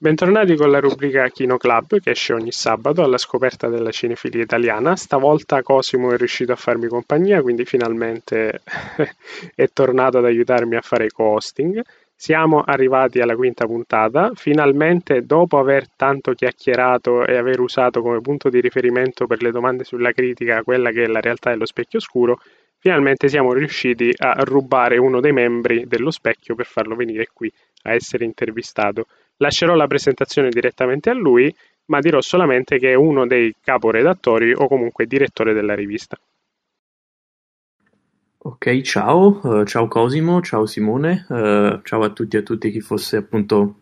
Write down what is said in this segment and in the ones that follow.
Bentornati con la rubrica Kino Club che esce ogni sabato alla scoperta della cinefilia italiana. Stavolta Cosimo è riuscito a farmi compagnia, quindi finalmente è tornato ad aiutarmi a fare co-hosting. Siamo arrivati alla quinta puntata, finalmente dopo aver tanto chiacchierato e aver usato come punto di riferimento per le domande sulla critica quella che è la realtà dello specchio oscuro, finalmente siamo riusciti a rubare uno dei membri dello specchio per farlo venire qui a essere intervistato. Lascerò la presentazione direttamente a lui, ma dirò solamente che è uno dei caporedattori o comunque direttore della rivista. Ok, ciao, uh, ciao Cosimo, ciao Simone, uh, ciao a tutti e a tutti chi fosse appunto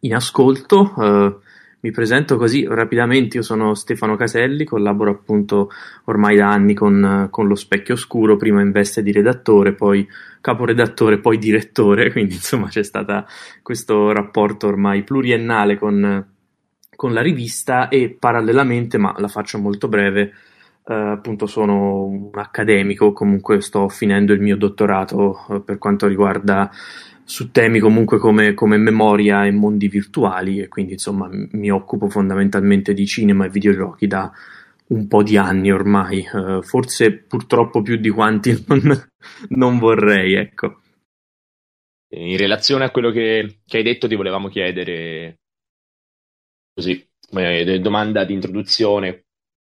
in ascolto. Uh, mi presento così rapidamente, io sono Stefano Caselli, collaboro appunto ormai da anni con, con Lo Specchio Oscuro, prima in veste di redattore, poi caporedattore, poi direttore, quindi insomma c'è stato questo rapporto ormai pluriennale con, con la rivista e parallelamente, ma la faccio molto breve, appunto sono un accademico, comunque sto finendo il mio dottorato eh, per quanto riguarda su temi comunque come, come, memoria e mondi virtuali e quindi insomma mi occupo fondamentalmente di cinema e videogiochi da un po' di anni ormai, uh, forse purtroppo più di quanti non, non, vorrei, ecco. In relazione a quello che, che hai detto ti volevamo chiedere così, come domanda di introduzione,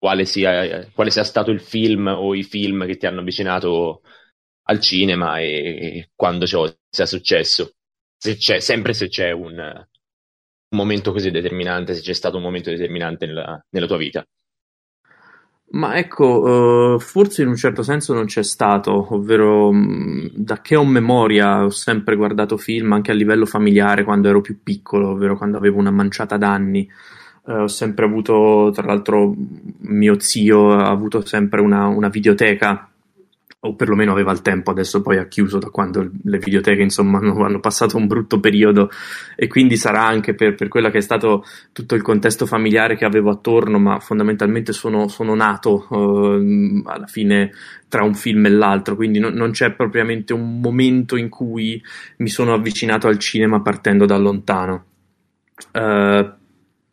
quale sia, quale sia stato il film o i film che ti hanno avvicinato al cinema e, e quando ciò sia successo. Se sempre se c'è un, un, momento così determinante, se c'è stato un momento determinante nella, nella tua vita. Ma ecco, uh, forse in un certo senso non c'è stato, ovvero mh, da che ho memoria ho sempre guardato film anche a livello familiare quando ero più piccolo, ovvero quando avevo una manciata d'anni. Uh, ho sempre avuto, tra l'altro, mio zio ha avuto sempre una, una videoteca o perlomeno aveva il tempo, adesso poi ha chiuso da quando le videoteche insomma hanno, hanno passato un brutto periodo e quindi sarà anche per, per quello che è stato tutto il contesto familiare che avevo attorno, ma fondamentalmente sono, sono nato uh, alla fine tra un film e l'altro, quindi non, non, c'è propriamente un momento in cui mi sono avvicinato al cinema partendo da lontano. Uh,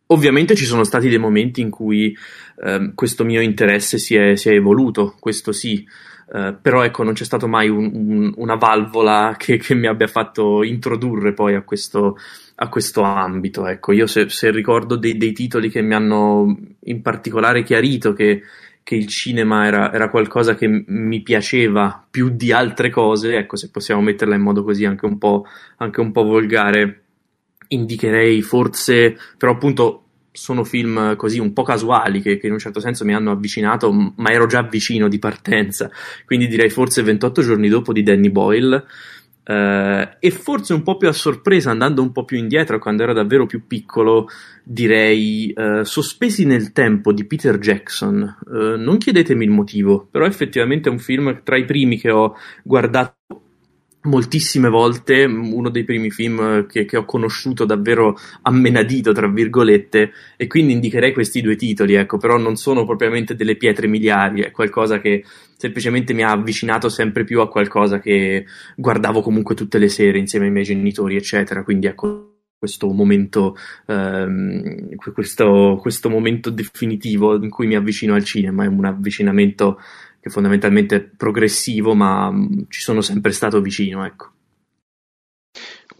Ovviamente ci sono stati dei momenti in cui uh, questo mio interesse si è, si è evoluto, questo sì, Uh, però ecco non c'è stato mai un, un, una valvola che, che, mi abbia fatto introdurre poi a questo, a questo ambito. Ecco, io se, se ricordo dei, dei, titoli che mi hanno in particolare chiarito che, che il cinema era, era, qualcosa che mi piaceva più di altre cose, ecco, se possiamo metterla in modo così anche un po', anche un po volgare, indicherei forse, però appunto sono film così un po' casuali che, che, in un certo senso mi hanno avvicinato, ma ero già vicino di partenza. Quindi direi forse 28 giorni dopo di Danny Boyle. Uh, e forse un po' più a sorpresa, andando un po' più indietro, quando ero davvero più piccolo, direi uh, Sospesi nel tempo di Peter Jackson. Uh, non chiedetemi il motivo, però effettivamente è un film tra i primi che ho guardato moltissime volte uno dei primi film che, che, ho conosciuto davvero a menadito, tra virgolette, e quindi indicherei questi due titoli, ecco, però non sono propriamente delle pietre miliari, è qualcosa che semplicemente mi ha avvicinato sempre più a qualcosa che guardavo comunque tutte le sere insieme ai miei genitori, eccetera, quindi ecco questo momento, ehm, questo, questo momento definitivo in cui mi avvicino al cinema, è un avvicinamento che fondamentalmente è progressivo, ma mm, ci sono sempre stato vicino, ecco.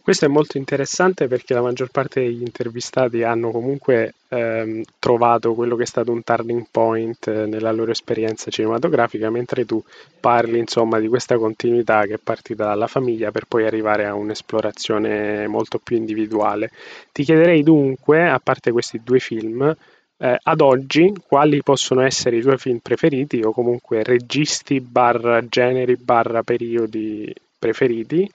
Questo è molto interessante perché la maggior parte degli intervistati hanno comunque ehm, trovato quello che è stato un turning point eh, nella loro esperienza cinematografica, mentre tu parli insomma di questa continuità che è partita dalla famiglia per poi arrivare a un'esplorazione molto più individuale. Ti chiederei dunque, a parte questi due film, eh, ad oggi quali possono essere i tuoi film preferiti o comunque registi barra generi barra periodi preferiti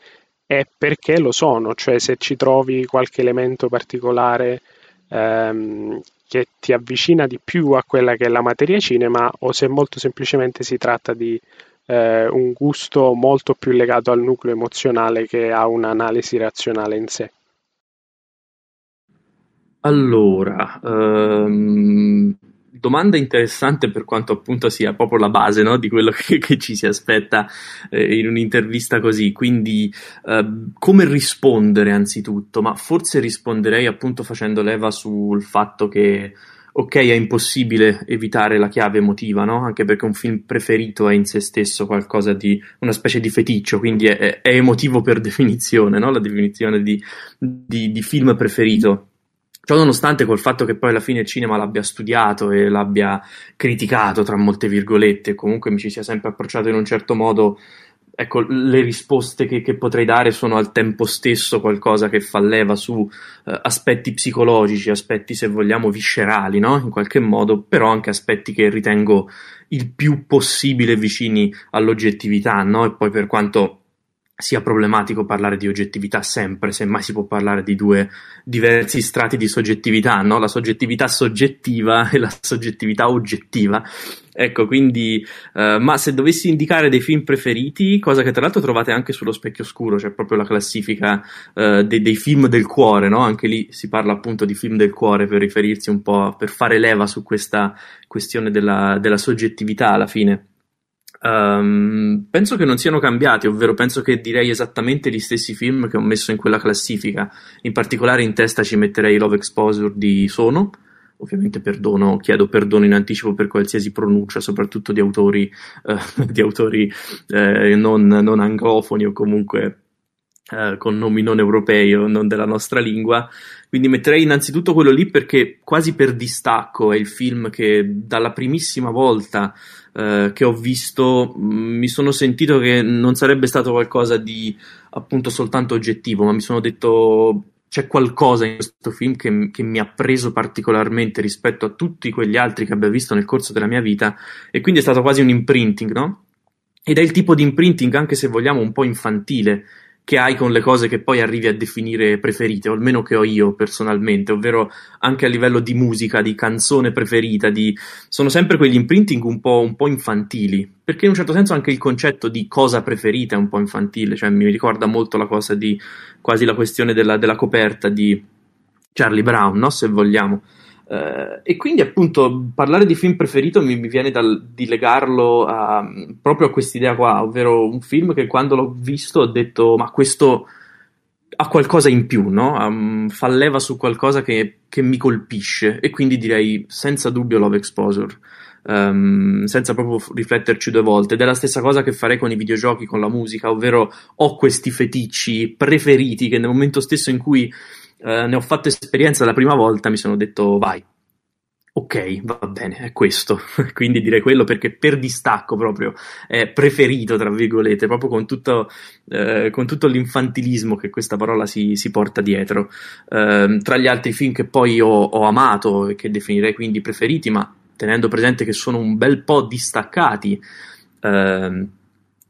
e perché lo sono, cioè se ci trovi qualche elemento particolare ehm, che ti avvicina di più a quella che è la materia cinema o se molto semplicemente si tratta di eh, un gusto molto più legato al nucleo emozionale che a un'analisi razionale in sé. Allora, ehm, domanda interessante per quanto appunto sia proprio la base no? di quello che, che, ci si aspetta eh, in un'intervista così. Quindi, eh, come rispondere anzitutto? Ma forse risponderei appunto facendo leva sul fatto che ok, è impossibile evitare la chiave emotiva, no? Anche perché un film preferito è in se stesso qualcosa di una specie di feticcio, quindi è, è emotivo per definizione, no? La definizione di, di, di film preferito. Ciò nonostante col fatto che poi alla fine il cinema l'abbia studiato e l'abbia criticato, tra molte virgolette, comunque mi ci sia sempre approcciato in un certo modo ecco, le risposte che, che, potrei dare sono al tempo stesso qualcosa che fa leva su eh, aspetti psicologici, aspetti se vogliamo viscerali, no? In qualche modo, però anche aspetti che ritengo il più possibile vicini all'oggettività, no? E poi per quanto sia problematico parlare di oggettività sempre, semmai si può parlare di due diversi strati di soggettività, no? La soggettività soggettiva e la soggettività oggettiva. Ecco, quindi, uh, ma se dovessi indicare dei film preferiti, cosa che tra l'altro trovate anche sullo specchio scuro, cioè proprio la classifica uh, dei, dei, film del cuore, no? Anche lì si parla appunto di film del cuore per riferirsi un po', per fare leva su questa questione della, della soggettività alla fine. Um, penso che non siano cambiati, ovvero penso che direi esattamente gli stessi film che ho messo in quella classifica. In particolare in testa ci metterei Love Exposure di Sono. Ovviamente perdono, chiedo perdono in anticipo per qualsiasi pronuncia, soprattutto di autori, uh, di autori uh, non, non, anglofoni o comunque uh, con nomi non europei o non della nostra lingua. Quindi metterei innanzitutto quello lì perché quasi per distacco è il film che dalla primissima volta eh, che ho visto mm, mi sono sentito che non sarebbe stato qualcosa di appunto soltanto oggettivo, ma mi sono detto c'è qualcosa in questo film che, che, mi ha preso particolarmente rispetto a tutti quegli altri che abbia visto nel corso della mia vita e quindi è stato quasi un imprinting, no? Ed è il tipo di imprinting, anche se vogliamo, un po' infantile, che hai con le cose che poi arrivi a definire preferite, o almeno che ho io personalmente, ovvero anche a livello di musica, di canzone preferita, di... sono sempre quegli imprinting un po', un po', infantili, perché in un certo senso anche il concetto di cosa preferita è un po' infantile, cioè mi ricorda molto la cosa di quasi la questione della, della coperta di Charlie Brown, no? se vogliamo. Uh, e quindi appunto parlare di film preferito mi, mi viene dal, di legarlo a, proprio a quest'idea qua, ovvero un film che quando l'ho visto ho detto ma questo ha qualcosa in più, no? Um, fa leva su qualcosa che, che, mi colpisce e quindi direi senza dubbio Love Exposure. Um, senza proprio rifletterci due volte. Ed è la stessa cosa che farei con i videogiochi, con la musica, ovvero ho questi feticci preferiti che nel momento stesso in cui eh, ne ho fatto esperienza la prima volta, mi sono detto vai. Ok, va bene, è questo. Quindi direi quello perché per distacco proprio è preferito, tra virgolette, proprio con tutto, eh, con tutto l'infantilismo che questa parola si, si porta dietro. Eh, tra gli altri film che poi ho, ho amato e che definirei quindi preferiti, ma tenendo presente che sono un bel po' distaccati eh,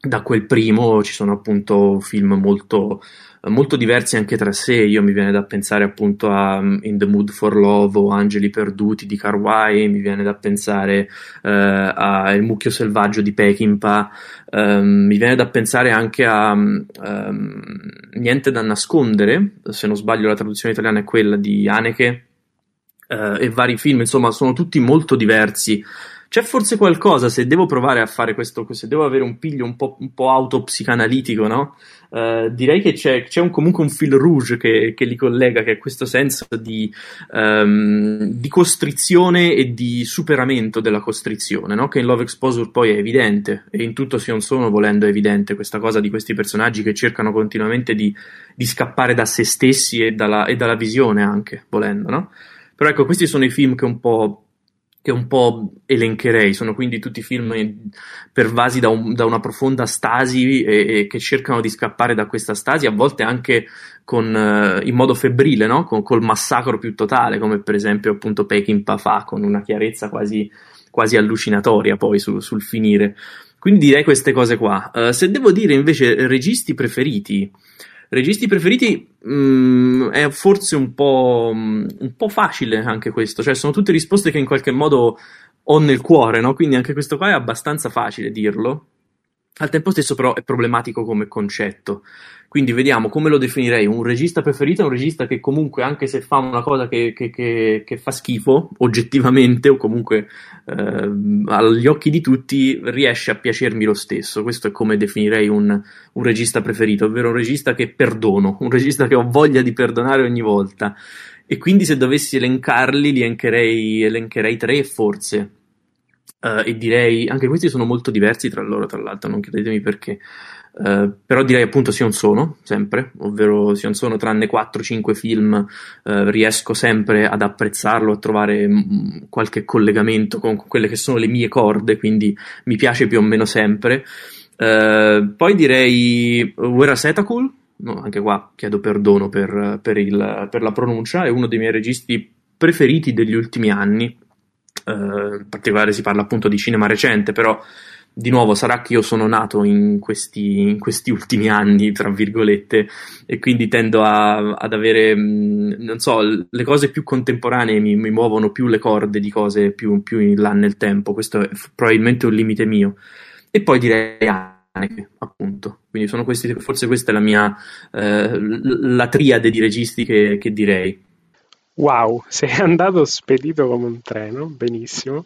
da quel primo, ci sono appunto film molto molto diversi anche tra sé. Io mi viene da pensare appunto a um, In the Mood for Love o Angeli Perduti di Carwai, mi viene da pensare uh, a Il mucchio selvaggio di Peckinpah, um, mi viene da pensare anche a um, Niente da nascondere, se non sbaglio la traduzione italiana è quella di Haneke. Uh, e vari film, insomma, sono tutti molto diversi c'è forse qualcosa, se devo provare a fare questo, se devo avere un piglio un po', un po autopsicanalitico, no? Uh, direi che c'è, c'è un, comunque un fil rouge che, che, li collega, che è questo senso di, um, di, costrizione e di superamento della costrizione, no? che in Love Exposure poi è evidente, e in tutto Sion Sono volendo è evidente questa cosa di questi personaggi che cercano continuamente di, di scappare da se stessi e dalla, e dalla visione anche, volendo, no? Però ecco, questi sono i film che un po' che un po' elencherei, sono quindi tutti film pervasi da, un, da una profonda stasi e, e, che cercano di scappare da questa stasi, a volte anche con, uh, in modo febbrile, no? con, col massacro più totale, come per esempio appunto Peckinpah fa, con una chiarezza quasi, quasi allucinatoria poi su, sul finire. Quindi direi queste cose qua. Uh, se devo dire invece registi preferiti, Registi preferiti mh, mm, è forse un po', mm, un po' facile anche questo, cioè sono tutte risposte che in qualche modo ho nel cuore, no? Quindi anche questo qua è abbastanza facile dirlo. Al tempo stesso, però, è problematico come concetto. Quindi vediamo come lo definirei. Un regista preferito è un regista che comunque, anche se fa una cosa che, che, che, che fa schifo, oggettivamente, o comunque eh, agli occhi di tutti, riesce a piacermi lo stesso. Questo è come definirei un, un regista preferito, ovvero un regista che perdono, un regista che ho voglia di perdonare ogni volta. E quindi se dovessi elencarli, li elencherei, elencherei tre forse. Uh, e direi, anche questi sono molto diversi tra loro, tra l'altro, non chiedetemi perché. Uh, però direi appunto Sion Sono, sempre, ovvero Sion Sono tranne 4-5 film, uh, riesco sempre ad apprezzarlo, a trovare mm, qualche collegamento con quelle che sono le mie corde, quindi mi piace più o meno sempre. Poi direi Wera Setakul, no, anche qua chiedo perdono per, per, il, per, la pronuncia, è uno dei miei registi preferiti degli ultimi anni, in particolare si parla appunto di cinema recente, però di nuovo sarà che io sono nato in questi, in questi ultimi anni, tra virgolette, e quindi tendo a, ad avere, mm, non so, le cose più contemporanee mi, mi muovono più le corde di cose più, più, in là nel tempo, questo è probabilmente un limite mio. E poi direi Haneke, appunto. Quindi sono questi, forse questa è la mia, eh, la triade di registi che, che direi. Wow, sei andato spedito come un treno, benissimo.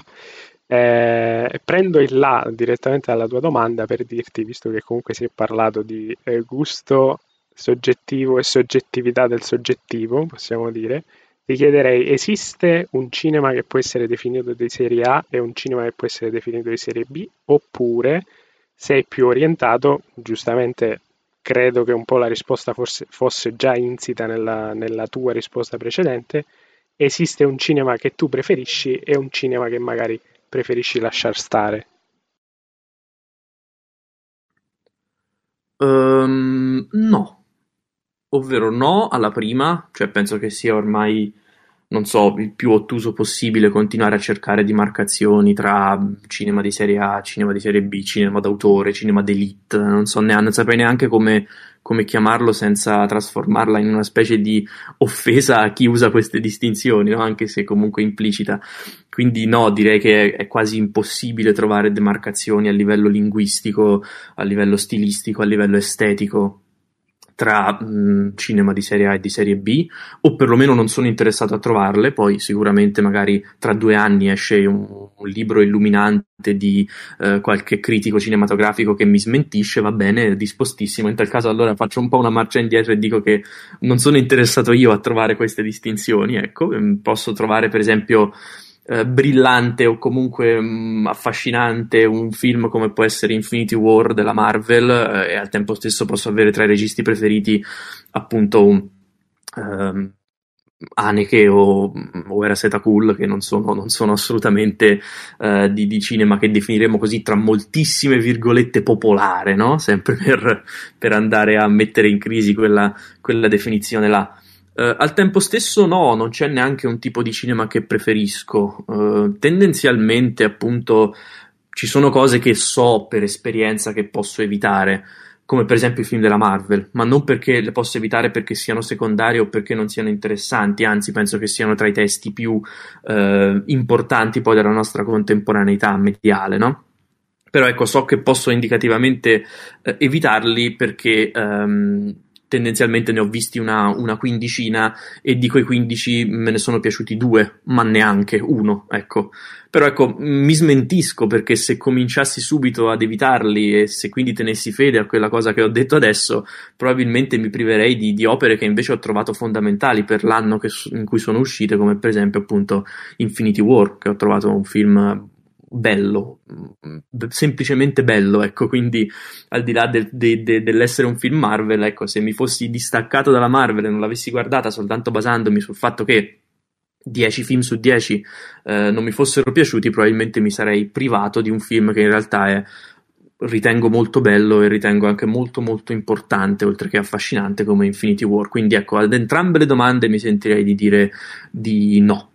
Eh, prendo il là direttamente dalla tua domanda per dirti, visto che comunque si è parlato di eh, gusto soggettivo e soggettività del soggettivo, possiamo dire, ti chiederei, esiste un cinema che può essere definito di serie A e un cinema che può essere definito di serie B? Oppure sei più orientato, giustamente credo che un po' la risposta forse, fosse già insita nella, nella tua risposta precedente, esiste un cinema che tu preferisci e un cinema che magari preferisci lasciar stare? Um, no, ovvero no alla prima, cioè penso che sia ormai, non so, il più ottuso possibile continuare a cercare dimarcazioni tra cinema di serie A, cinema di serie B, cinema d'autore, cinema d'elite, non so, non saprei neanche come come chiamarlo senza trasformarla in una specie di offesa a chi usa queste distinzioni, no? anche se comunque implicita. Quindi no, direi che è quasi impossibile trovare demarcazioni a livello linguistico, a livello stilistico, a livello estetico tra mh, cinema di serie A e di serie B, o perlomeno non sono interessato a trovarle, poi sicuramente magari tra due anni esce un, un libro illuminante di eh, qualche critico cinematografico che mi smentisce, va bene, dispostissimo, in tal caso allora faccio un po' una marcia indietro e dico che non sono interessato io a trovare queste distinzioni, ecco, posso trovare per esempio eh, brillante o comunque mh, mm, affascinante un film come può essere Infinity War della Marvel eh, e al tempo stesso posso avere tra i registi preferiti appunto un um, o, o Eraseta Cool che non sono, non sono assolutamente uh, di, di, cinema che definiremo così tra moltissime virgolette popolare, no? sempre per, per andare a mettere in crisi quella, quella definizione là. Uh, al tempo stesso no, non c'è neanche un tipo di cinema che preferisco. Uh, tendenzialmente, appunto, ci sono cose che so per esperienza che posso evitare, come per esempio i film della Marvel, ma non perché le posso evitare perché siano secondarie o perché non siano interessanti, anzi penso che siano tra i testi più uh, importanti poi della nostra contemporaneità mediale, no? Però ecco, so che posso indicativamente evitarli perché um, tendenzialmente ne ho visti una, una, quindicina e di quei quindici me ne sono piaciuti due, ma neanche uno, ecco. Però ecco, mi smentisco perché se cominciassi subito ad evitarli e se quindi tenessi fede a quella cosa che ho detto adesso, probabilmente mi priverei di, di opere che invece ho trovato fondamentali per l'anno che, in cui sono uscite, come per esempio appunto Infinity War, che ho trovato un film bello, semplicemente bello, ecco, quindi al di là de, de, de, dell'essere un film Marvel, ecco, se mi fossi distaccato dalla Marvel e non l'avessi guardata soltanto basandomi sul fatto che 10 film su 10 eh, non mi fossero piaciuti, probabilmente mi sarei privato di un film che in realtà è ritengo molto bello e ritengo anche molto molto importante oltre che affascinante come Infinity War. Quindi ecco ad entrambe le domande mi sentirei di dire di no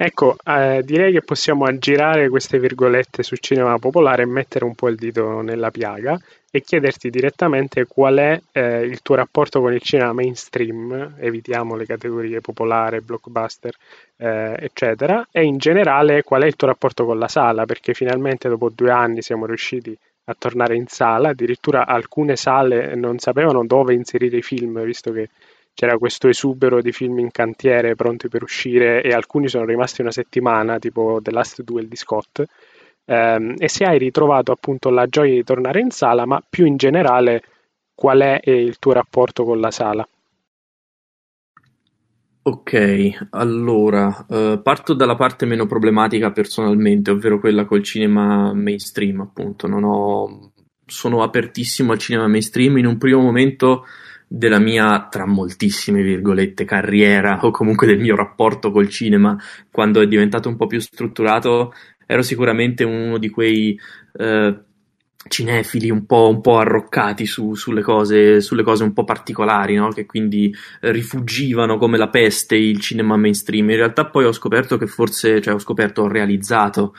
Ecco, eh, direi che possiamo aggirare queste virgolette sul cinema popolare e mettere un po' il dito nella piaga e chiederti direttamente qual è eh, il tuo rapporto con il cinema mainstream, evitiamo le categorie popolare, blockbuster, eh, eccetera, e in generale qual è il tuo rapporto con la sala, perché finalmente dopo due anni siamo riusciti a tornare in sala, addirittura alcune sale non sapevano dove inserire i film, visto che c'era questo esubero di film in cantiere pronti per uscire e alcuni sono rimasti una settimana, tipo The Last Duel di Scott, ehm, e se hai ritrovato appunto la gioia di tornare in sala, ma più in generale qual è il tuo rapporto con la sala? Ok, allora, uh, parto dalla parte meno problematica personalmente, ovvero quella col cinema mainstream, appunto. Ho... Sono apertissimo al cinema mainstream. In un primo momento della mia, tra moltissime virgolette, carriera o comunque del mio rapporto col cinema quando è diventato un po' più strutturato, ero sicuramente uno di quei eh, cinefili un po', un po arroccati su, sulle, cose, sulle, cose, un po' particolari, no? che quindi rifugivano come la peste il cinema mainstream. In realtà poi ho scoperto che forse, cioè ho scoperto, ho realizzato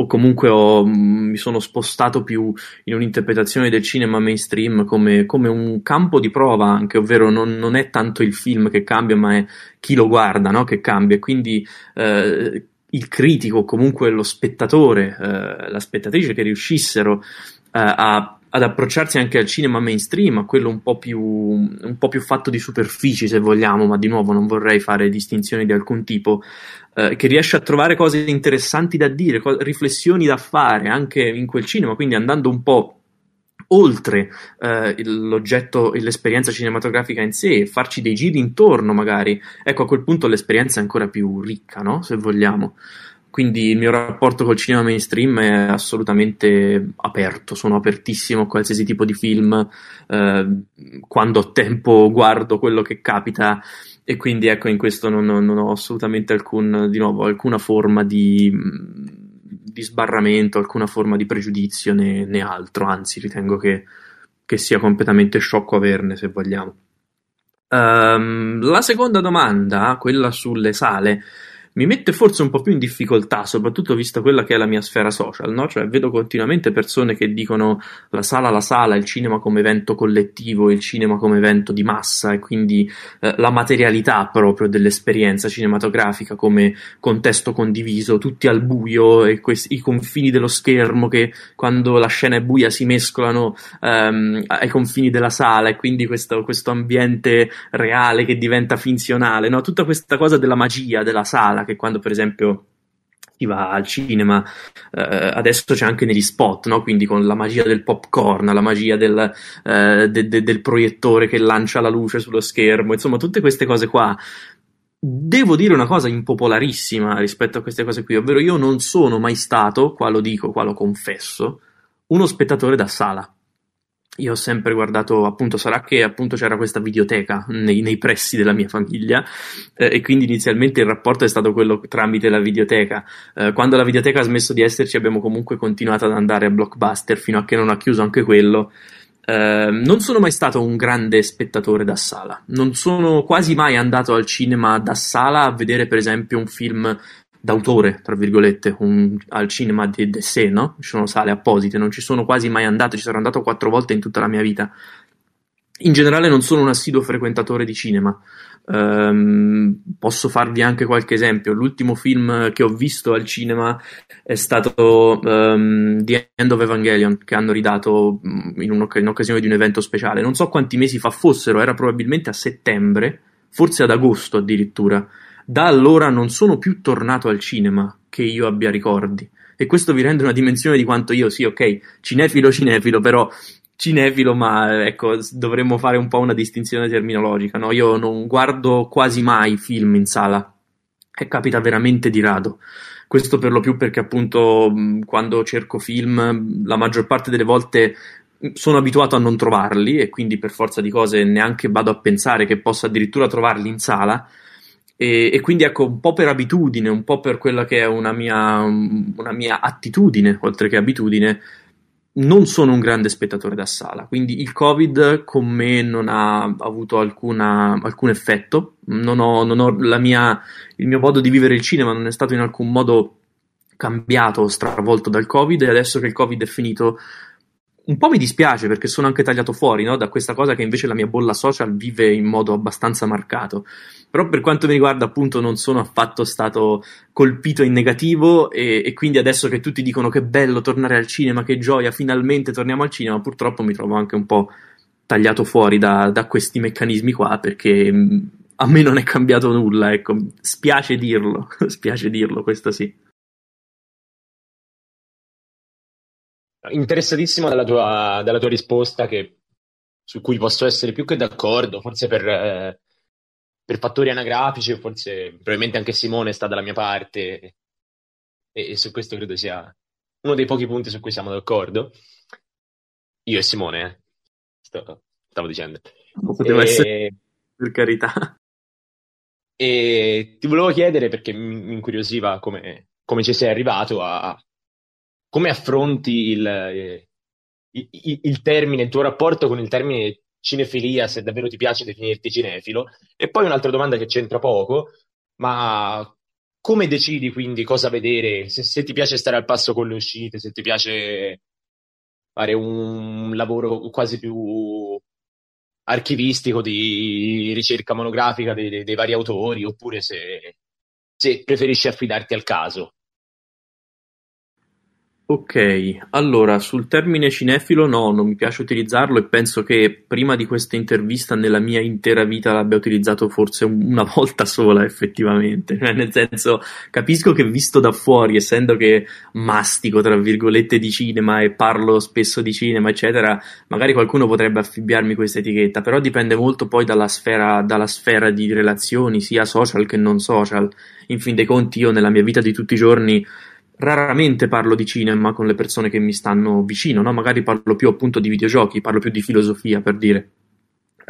o comunque ho, mm, mi sono spostato più in un'interpretazione del cinema mainstream come, come un campo di prova anche, ovvero non, non, è tanto il film che cambia, ma è chi lo guarda no? che cambia. Quindi eh, il critico, comunque lo spettatore, eh, la spettatrice che riuscissero eh, a ad approcciarsi anche al cinema mainstream, a quello un po, più, un po' più fatto di superfici, se vogliamo, ma di nuovo non vorrei fare distinzioni di alcun tipo, eh, che riesce a trovare cose interessanti da dire, co- riflessioni da fare anche in quel cinema, quindi andando un po' oltre eh, l'oggetto e l'esperienza cinematografica in sé, farci dei giri intorno magari, ecco a quel punto l'esperienza è ancora più ricca, no? se vogliamo. Quindi il mio rapporto col cinema mainstream è assolutamente aperto, sono apertissimo a qualsiasi tipo di film, eh, quando ho tempo guardo quello che capita e quindi ecco in questo non, non ho assolutamente alcun, di nuovo, alcuna forma di, di sbarramento, alcuna forma di pregiudizio né, né altro, anzi ritengo che, che, sia completamente sciocco averne se vogliamo. Um, la seconda domanda, quella sulle sale, mi mette forse un po' più in difficoltà, soprattutto vista quella che è la mia sfera social, no? Cioè, vedo continuamente persone che dicono la sala la sala, il cinema come evento collettivo, il cinema come evento di massa e quindi eh, la materialità proprio dell'esperienza cinematografica come contesto condiviso, tutti al buio e questi, i confini dello schermo che quando la scena è buia si mescolano ehm, ai confini della sala e quindi questo, questo ambiente reale che diventa finzionale, no? Tutta questa cosa della magia della sala che quando per esempio si va al cinema, eh, adesso c'è anche negli spot, no? quindi con la magia del popcorn, la magia del, eh, de, de, del proiettore che lancia la luce sullo schermo, insomma tutte queste cose qua. Devo dire una cosa impopolarissima rispetto a queste cose qui, ovvero io non sono mai stato, qua lo dico, qua lo confesso, uno spettatore da sala. Io ho sempre guardato, appunto, sarà che appunto c'era questa videoteca nei, nei pressi della mia famiglia eh, e quindi inizialmente il rapporto è stato quello tramite la videoteca. Eh, quando la videoteca ha smesso di esserci abbiamo comunque continuato ad andare a Blockbuster fino a che non ha chiuso anche quello. Eh, non sono mai stato un grande spettatore da sala, non sono quasi mai andato al cinema da sala a vedere per esempio un film d'autore, tra virgolette, un, al cinema di sé, no? Ci sono sale apposite, non ci sono quasi mai andato, ci sarò andato quattro volte in tutta la mia vita. In generale non sono un assiduo frequentatore di cinema. Um, posso farvi anche qualche esempio. L'ultimo film che ho visto al cinema è stato um, The End of Evangelion, che hanno ridato mm, in, un'oc- in occasione di un evento speciale. Non so quanti mesi fa fossero, era probabilmente a settembre, forse ad agosto addirittura da allora non sono più tornato al cinema che io abbia ricordi. E questo vi rende una dimensione di quanto io, sì, ok, cinefilo, cinefilo, però cinefilo, ma ecco, dovremmo fare un po' una distinzione terminologica, no? Io non guardo quasi mai film in sala, e capita veramente di rado. Questo per lo più perché appunto quando cerco film la maggior parte delle volte sono abituato a non trovarli e quindi per forza di cose neanche vado a pensare che possa addirittura trovarli in sala e, e, quindi ecco, un po' per abitudine, un po' per quella che è una mia, una mia attitudine, oltre che abitudine, non sono un grande spettatore da sala, quindi il Covid con me non ha avuto alcuna, alcun effetto. Non ho, non ho mia, il mio modo di vivere il cinema non è stato in alcun modo cambiato o stravolto dal Covid e adesso che il Covid è finito un po' mi dispiace perché sono anche tagliato fuori no? da questa cosa che invece la mia bolla social vive in modo abbastanza marcato. Però per quanto mi riguarda, appunto, non sono affatto stato colpito in negativo e, e, quindi adesso che tutti dicono che bello tornare al cinema, che gioia, finalmente torniamo al cinema, purtroppo mi trovo anche un po' tagliato fuori da, da questi meccanismi qua perché mm, a me non è cambiato nulla, ecco, spiace dirlo, spiace dirlo, questo sì. Interessatissimo dalla tua, dalla tua risposta che, su cui posso essere più che d'accordo, forse per, eh, per fattori anagrafici, forse probabilmente anche Simone sta dalla mia parte e, e, su questo credo sia uno dei pochi punti su cui siamo d'accordo. Io e Simone, eh. Sto, stavo dicendo. Poteva e, essere per carità. E ti volevo chiedere, perché mi incuriosiva come, come ci sei arrivato a, come affronti il, eh, il, il, termine, il tuo rapporto con il termine cinefilia, se davvero ti piace definirti cinefilo? E poi un'altra domanda che c'entra poco, ma come decidi quindi cosa vedere? Se, se ti piace stare al passo con le uscite, se ti piace fare un lavoro quasi più archivistico di ricerca monografica dei, dei, vari autori, oppure se, se preferisci affidarti al caso. Ok, allora sul termine cinefilo no, non mi piace utilizzarlo e penso che prima di questa intervista nella mia intera vita l'abbia utilizzato forse una volta sola effettivamente, cioè, nel senso capisco che visto da fuori, essendo che mastico tra virgolette di cinema e parlo spesso di cinema eccetera, magari qualcuno potrebbe affibbiarmi questa etichetta, però dipende molto poi dalla sfera, dalla sfera di relazioni sia social che non social, in fin dei conti io nella mia vita di tutti i giorni raramente parlo di cinema con le persone che mi stanno vicino, no? magari parlo più appunto di videogiochi, parlo più di filosofia per dire.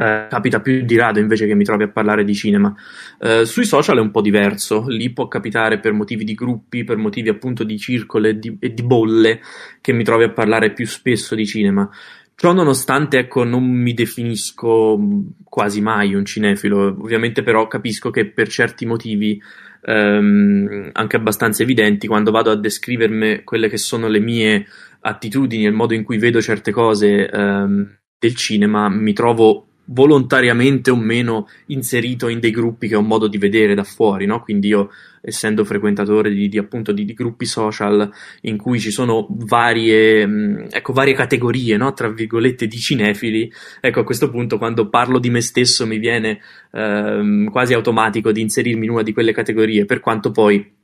Eh, capita più di rado invece che mi trovi a parlare di cinema. Eh, sui social è un po' diverso, lì può capitare per motivi di gruppi, per motivi appunto di circole di, e di bolle che mi trovi a parlare più spesso di cinema. Ciò nonostante, ecco, non mi definisco quasi mai un cinefilo, ovviamente però capisco che per certi motivi ehm, anche abbastanza evidenti quando vado a descrivermi quelle che sono le mie attitudini, il modo in cui vedo certe cose ehm, del cinema, mi trovo volontariamente o meno inserito in dei gruppi che ho modo di vedere da fuori, no? Quindi io, essendo frequentatore di, di appunto di, di, gruppi social in cui ci sono varie, mh, ecco, varie categorie, no? Tra virgolette, di cinefili, ecco, a questo punto quando parlo di me stesso mi viene ehm, quasi automatico di inserirmi in una di quelle categorie, per quanto poi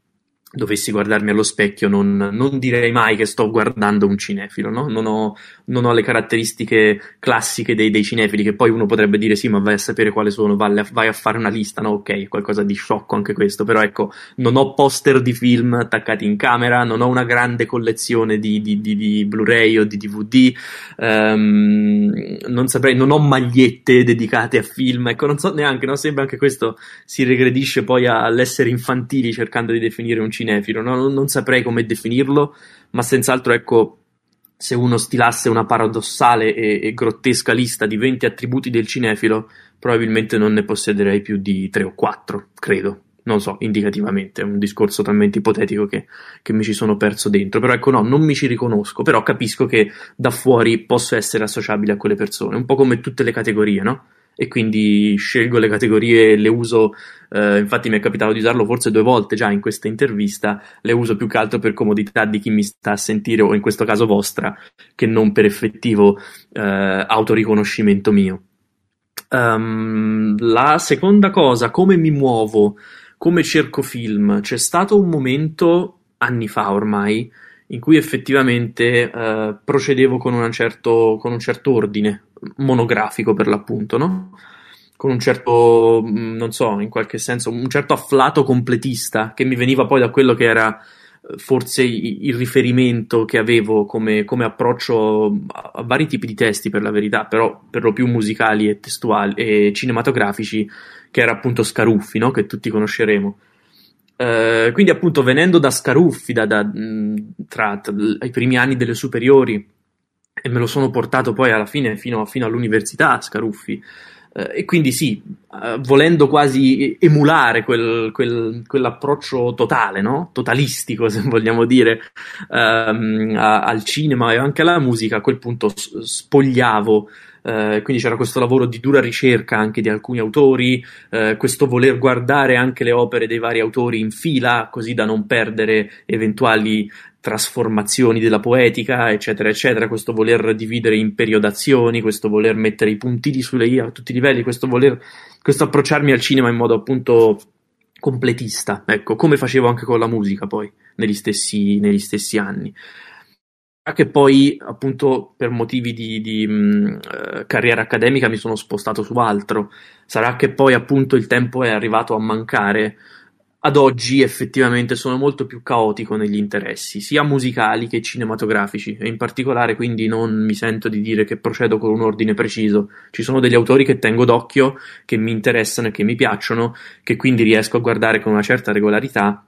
dovessi guardarmi allo specchio non, non, direi mai che sto guardando un cinefilo, no? non, ho, non, ho, le caratteristiche classiche dei, dei, cinefili che poi uno potrebbe dire sì ma vai a sapere quali sono, vai a, vai a fare una lista, no ok, qualcosa di sciocco anche questo, però ecco non ho poster di film attaccati in camera, non ho una grande collezione di, di, di, di Blu-ray o di DVD, um, non saprei, non ho magliette dedicate a film, ecco non so neanche, no? sembra anche questo si regredisce poi all'essere infantili cercando di definire un cinefilo, no? non saprei come definirlo, ma senz'altro ecco, se uno stilasse una paradossale e, e, grottesca lista di 20 attributi del cinefilo, probabilmente non ne possederei più di 3 o 4, credo. Non so, indicativamente, è un discorso talmente ipotetico che, che mi ci sono perso dentro. Però ecco, no, non mi ci riconosco, però capisco che da fuori posso essere associabile a quelle persone, un po' come tutte le categorie, no? E quindi scelgo le categorie e le uso, eh, infatti mi è capitato di usarlo forse due volte già in questa intervista, le uso più che altro per comodità di chi mi sta a sentire o in questo caso vostra, che non per effettivo eh, autoriconoscimento mio. Um, la seconda cosa, come mi muovo, come cerco film, c'è stato un momento anni fa ormai in cui effettivamente eh, procedevo con, certo, con, un certo ordine monografico per l'appunto, no? Con un certo, mm, non so, in qualche senso, un certo afflato completista che mi veniva poi da quello che era eh, forse il riferimento che avevo come, come approccio a, vari tipi di testi per la verità, però per lo più musicali e testuali e cinematografici, che era appunto Scaruffi, no? che tutti conosceremo. Uh, quindi appunto venendo da Scaruffi, da, da, tra, tra, i primi anni delle superiori, e me lo sono portato poi alla fine fino, fino all'università, Scaruffi. Eh, e quindi sì, eh, volendo quasi emulare quel, quel, quell'approccio totale, no? totalistico se vogliamo dire, ehm, a, al cinema e anche alla musica, a quel punto spogliavo eh, quindi c'era questo lavoro di dura ricerca anche di alcuni autori, eh, questo voler guardare anche le opere dei vari autori in fila, così da non perdere eventuali trasformazioni della poetica, eccetera, eccetera, questo voler dividere in periodazioni, questo voler mettere i puntini sulle i a tutti i livelli, questo voler, questo approcciarmi al cinema in modo appunto completista, ecco, come facevo anche con la musica poi, negli stessi, negli stessi anni che poi appunto per motivi di, di mh, eh, carriera accademica mi sono spostato su altro. Sarà che poi appunto il tempo è arrivato a mancare ad oggi effettivamente sono molto più caotico negli interessi, sia musicali che cinematografici, e in particolare quindi non mi sento di dire che procedo con un ordine preciso. Ci sono degli autori che tengo d'occhio, che mi interessano e che mi piacciono, che quindi riesco a guardare con una certa regolarità,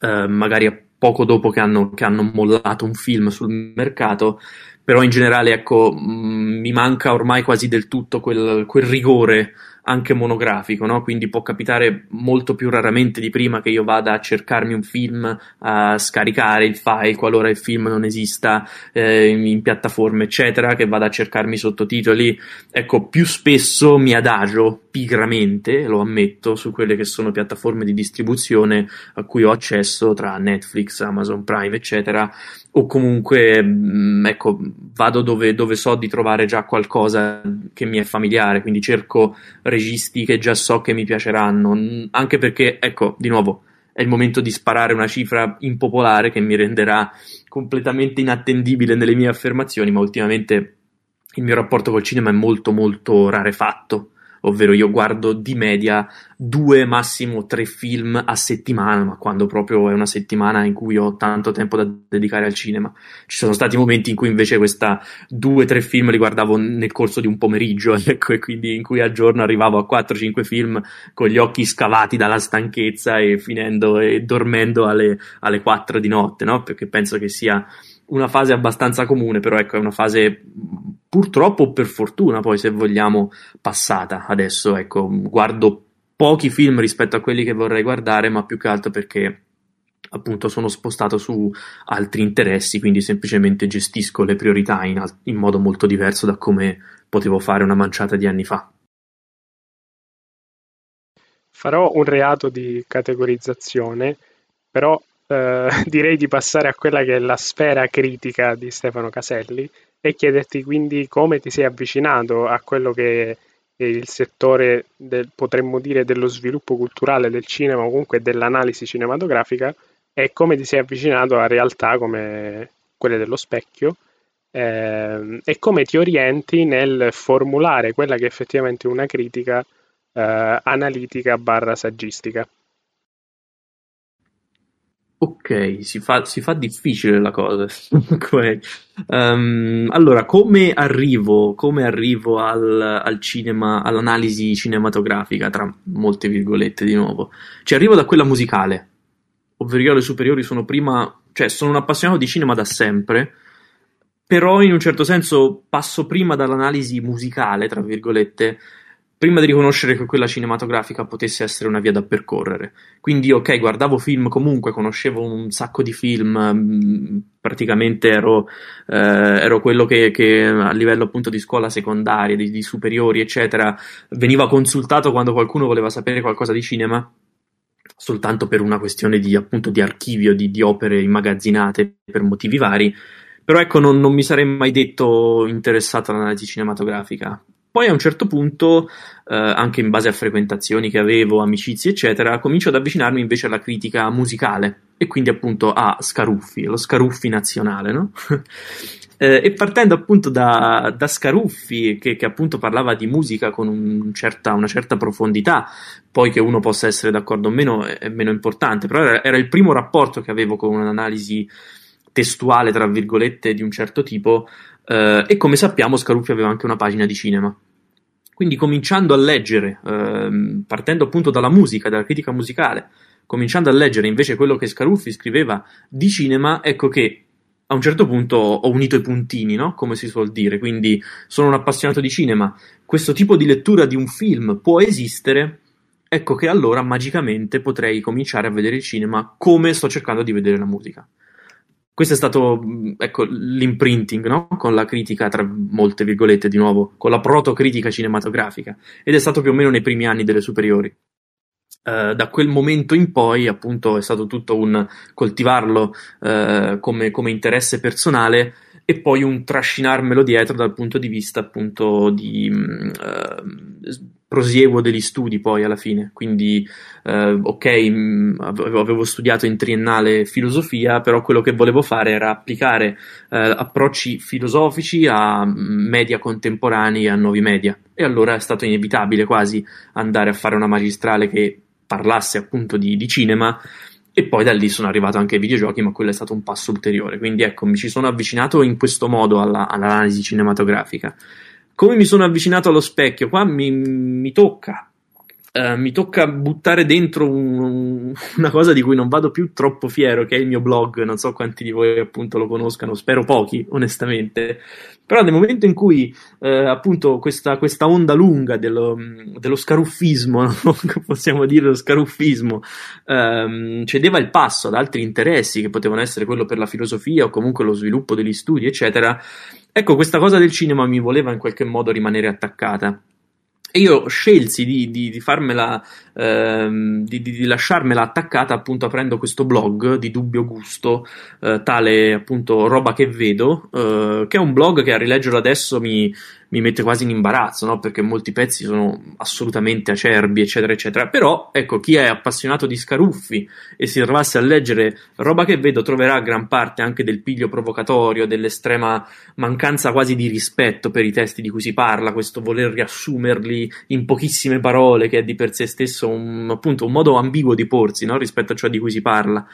eh, magari poco dopo che hanno, che hanno mollato un film sul mercato, però in generale ecco, mh, mm, mi manca ormai quasi del tutto quel, quel rigore anche monografico, no? quindi può capitare molto più raramente di prima che io vada a cercarmi un film, a scaricare il file qualora il film non esista eh, in piattaforme, eccetera, che vada a cercarmi sottotitoli. Ecco, più spesso mi adagio pigramente, lo ammetto, su quelle che sono piattaforme di distribuzione a cui ho accesso tra Netflix, Amazon Prime, eccetera, o comunque mm, ecco, vado dove, dove, so di trovare già qualcosa che mi è familiare, quindi cerco registi che già so che mi piaceranno, anche perché, ecco, di nuovo, è il momento di sparare una cifra impopolare che mi renderà completamente inattendibile nelle mie affermazioni, ma ultimamente il mio rapporto col cinema è molto molto rarefatto ovvero io guardo di media due, massimo tre film a settimana, ma quando proprio è una settimana in cui ho tanto tempo da dedicare al cinema. Ci sono stati momenti in cui invece questa due, tre film li guardavo nel corso di un pomeriggio, ecco, e quindi in cui al giorno arrivavo a 4-5 film con gli occhi scavati dalla stanchezza e finendo e dormendo alle, alle 4 di notte, no? Perché penso che sia una fase abbastanza comune, però ecco, è una fase purtroppo per fortuna poi se vogliamo passata. Adesso ecco, guardo pochi film rispetto a quelli che vorrei guardare, ma più che altro perché appunto sono spostato su altri interessi, quindi semplicemente gestisco le priorità in, in modo molto diverso da come potevo fare una manciata di anni fa. Farò un reato di categorizzazione, però eh, direi di passare a quella che è la sfera critica di Stefano Caselli e chiederti quindi come ti sei avvicinato a quello che è il settore, del, potremmo dire, dello sviluppo culturale del cinema o comunque dell'analisi cinematografica e come ti sei avvicinato a realtà come quelle dello specchio eh, e come ti orienti nel formulare quella che è effettivamente una critica eh, analitica barra saggistica. Ok, si fa, si fa difficile la cosa. um, allora, come arrivo, come arrivo al, al, cinema, all'analisi cinematografica, tra molte virgolette di nuovo? Ci arrivo da quella musicale, ovvero io alle superiori sono prima, cioè sono un appassionato di cinema da sempre, però in un certo senso passo prima dall'analisi musicale, tra virgolette, prima di riconoscere che quella cinematografica potesse essere una via da percorrere. Quindi, ok, guardavo film comunque, conoscevo un sacco di film, mm, praticamente ero, eh, ero quello che, che, a livello appunto di scuola secondaria, di, di superiori, eccetera, veniva consultato quando qualcuno voleva sapere qualcosa di cinema soltanto per una questione di, appunto, di archivio di, di, opere immagazzinate per motivi vari. Però ecco, non, non mi sarei mai detto interessato all'analisi cinematografica. Poi a un certo punto, eh, anche in base a frequentazioni che avevo, amicizie, eccetera, comincio ad avvicinarmi invece alla critica musicale e quindi appunto a Scaruffi, lo Scaruffi nazionale, no? eh, e partendo appunto da, da Scaruffi, che, che, appunto parlava di musica con un certa, una certa profondità, poi che uno possa essere d'accordo o meno è, è meno importante, però era, era il primo rapporto che avevo con un'analisi testuale, tra virgolette, di un certo tipo, eh, e come sappiamo Scaruffi aveva anche una pagina di cinema. Quindi cominciando a leggere, ehm, partendo appunto dalla musica, dalla critica musicale, cominciando a leggere invece quello che Scaruffi scriveva di cinema, ecco che a un certo punto ho unito i puntini, no? Come si suol dire, quindi sono un appassionato di cinema. Questo tipo di lettura di un film può esistere, ecco che allora magicamente potrei cominciare a vedere il cinema come sto cercando di vedere la musica. Questo è stato ecco, l'imprinting no? con la critica, tra molte virgolette di nuovo, con la protocritica cinematografica ed è stato più o meno nei primi anni delle superiori. Uh, da quel momento in poi, appunto, è stato tutto un coltivarlo uh, come, come, interesse personale e poi un trascinarmelo dietro dal punto di vista, appunto, di uh, prosieguo degli studi poi alla fine. Quindi, ok, mh, avevo studiato in triennale filosofia, però quello che volevo fare era applicare approcci filosofici a media contemporanei e a nuovi media. E allora è stato inevitabile quasi andare a fare una magistrale che parlasse appunto di, di cinema e poi da lì sono arrivato anche ai videogiochi, ma quello è stato un passo ulteriore. Quindi ecco, mi ci sono avvicinato in questo modo alla, all'analisi cinematografica. Come mi sono avvicinato allo specchio? Qua mi, mi tocca Uh, mi tocca buttare dentro un, una cosa di cui non vado più troppo fiero, che è il mio blog. Non so quanti di voi appunto lo conoscano, spero pochi, onestamente. Però nel momento in cui uh, appunto questa, questa, onda lunga dello, dello scaruffismo, possiamo dire lo scaruffismo, um, cedeva il passo ad altri interessi che potevano essere quello per la filosofia o comunque lo sviluppo degli studi, eccetera. Ecco, questa cosa del cinema mi voleva in qualche modo rimanere attaccata. E io scelsi di, di, di farmela, ehm, di, di, lasciarmela attaccata appunto aprendo questo blog di dubbio gusto, eh, tale appunto roba che vedo, eh, che è un blog che a rileggerlo adesso mi, mi mette quasi in imbarazzo, no? Perché molti pezzi sono assolutamente acerbi, eccetera, eccetera. Però, ecco, chi è appassionato di scaruffi e si trovasse a leggere roba che vedo troverà gran parte anche del piglio provocatorio, dell'estrema mancanza quasi di rispetto per i testi di cui si parla, questo voler riassumerli in pochissime parole, che è di per sé stesso un, appunto un modo ambiguo di porsi, no? Rispetto a ciò di cui si parla.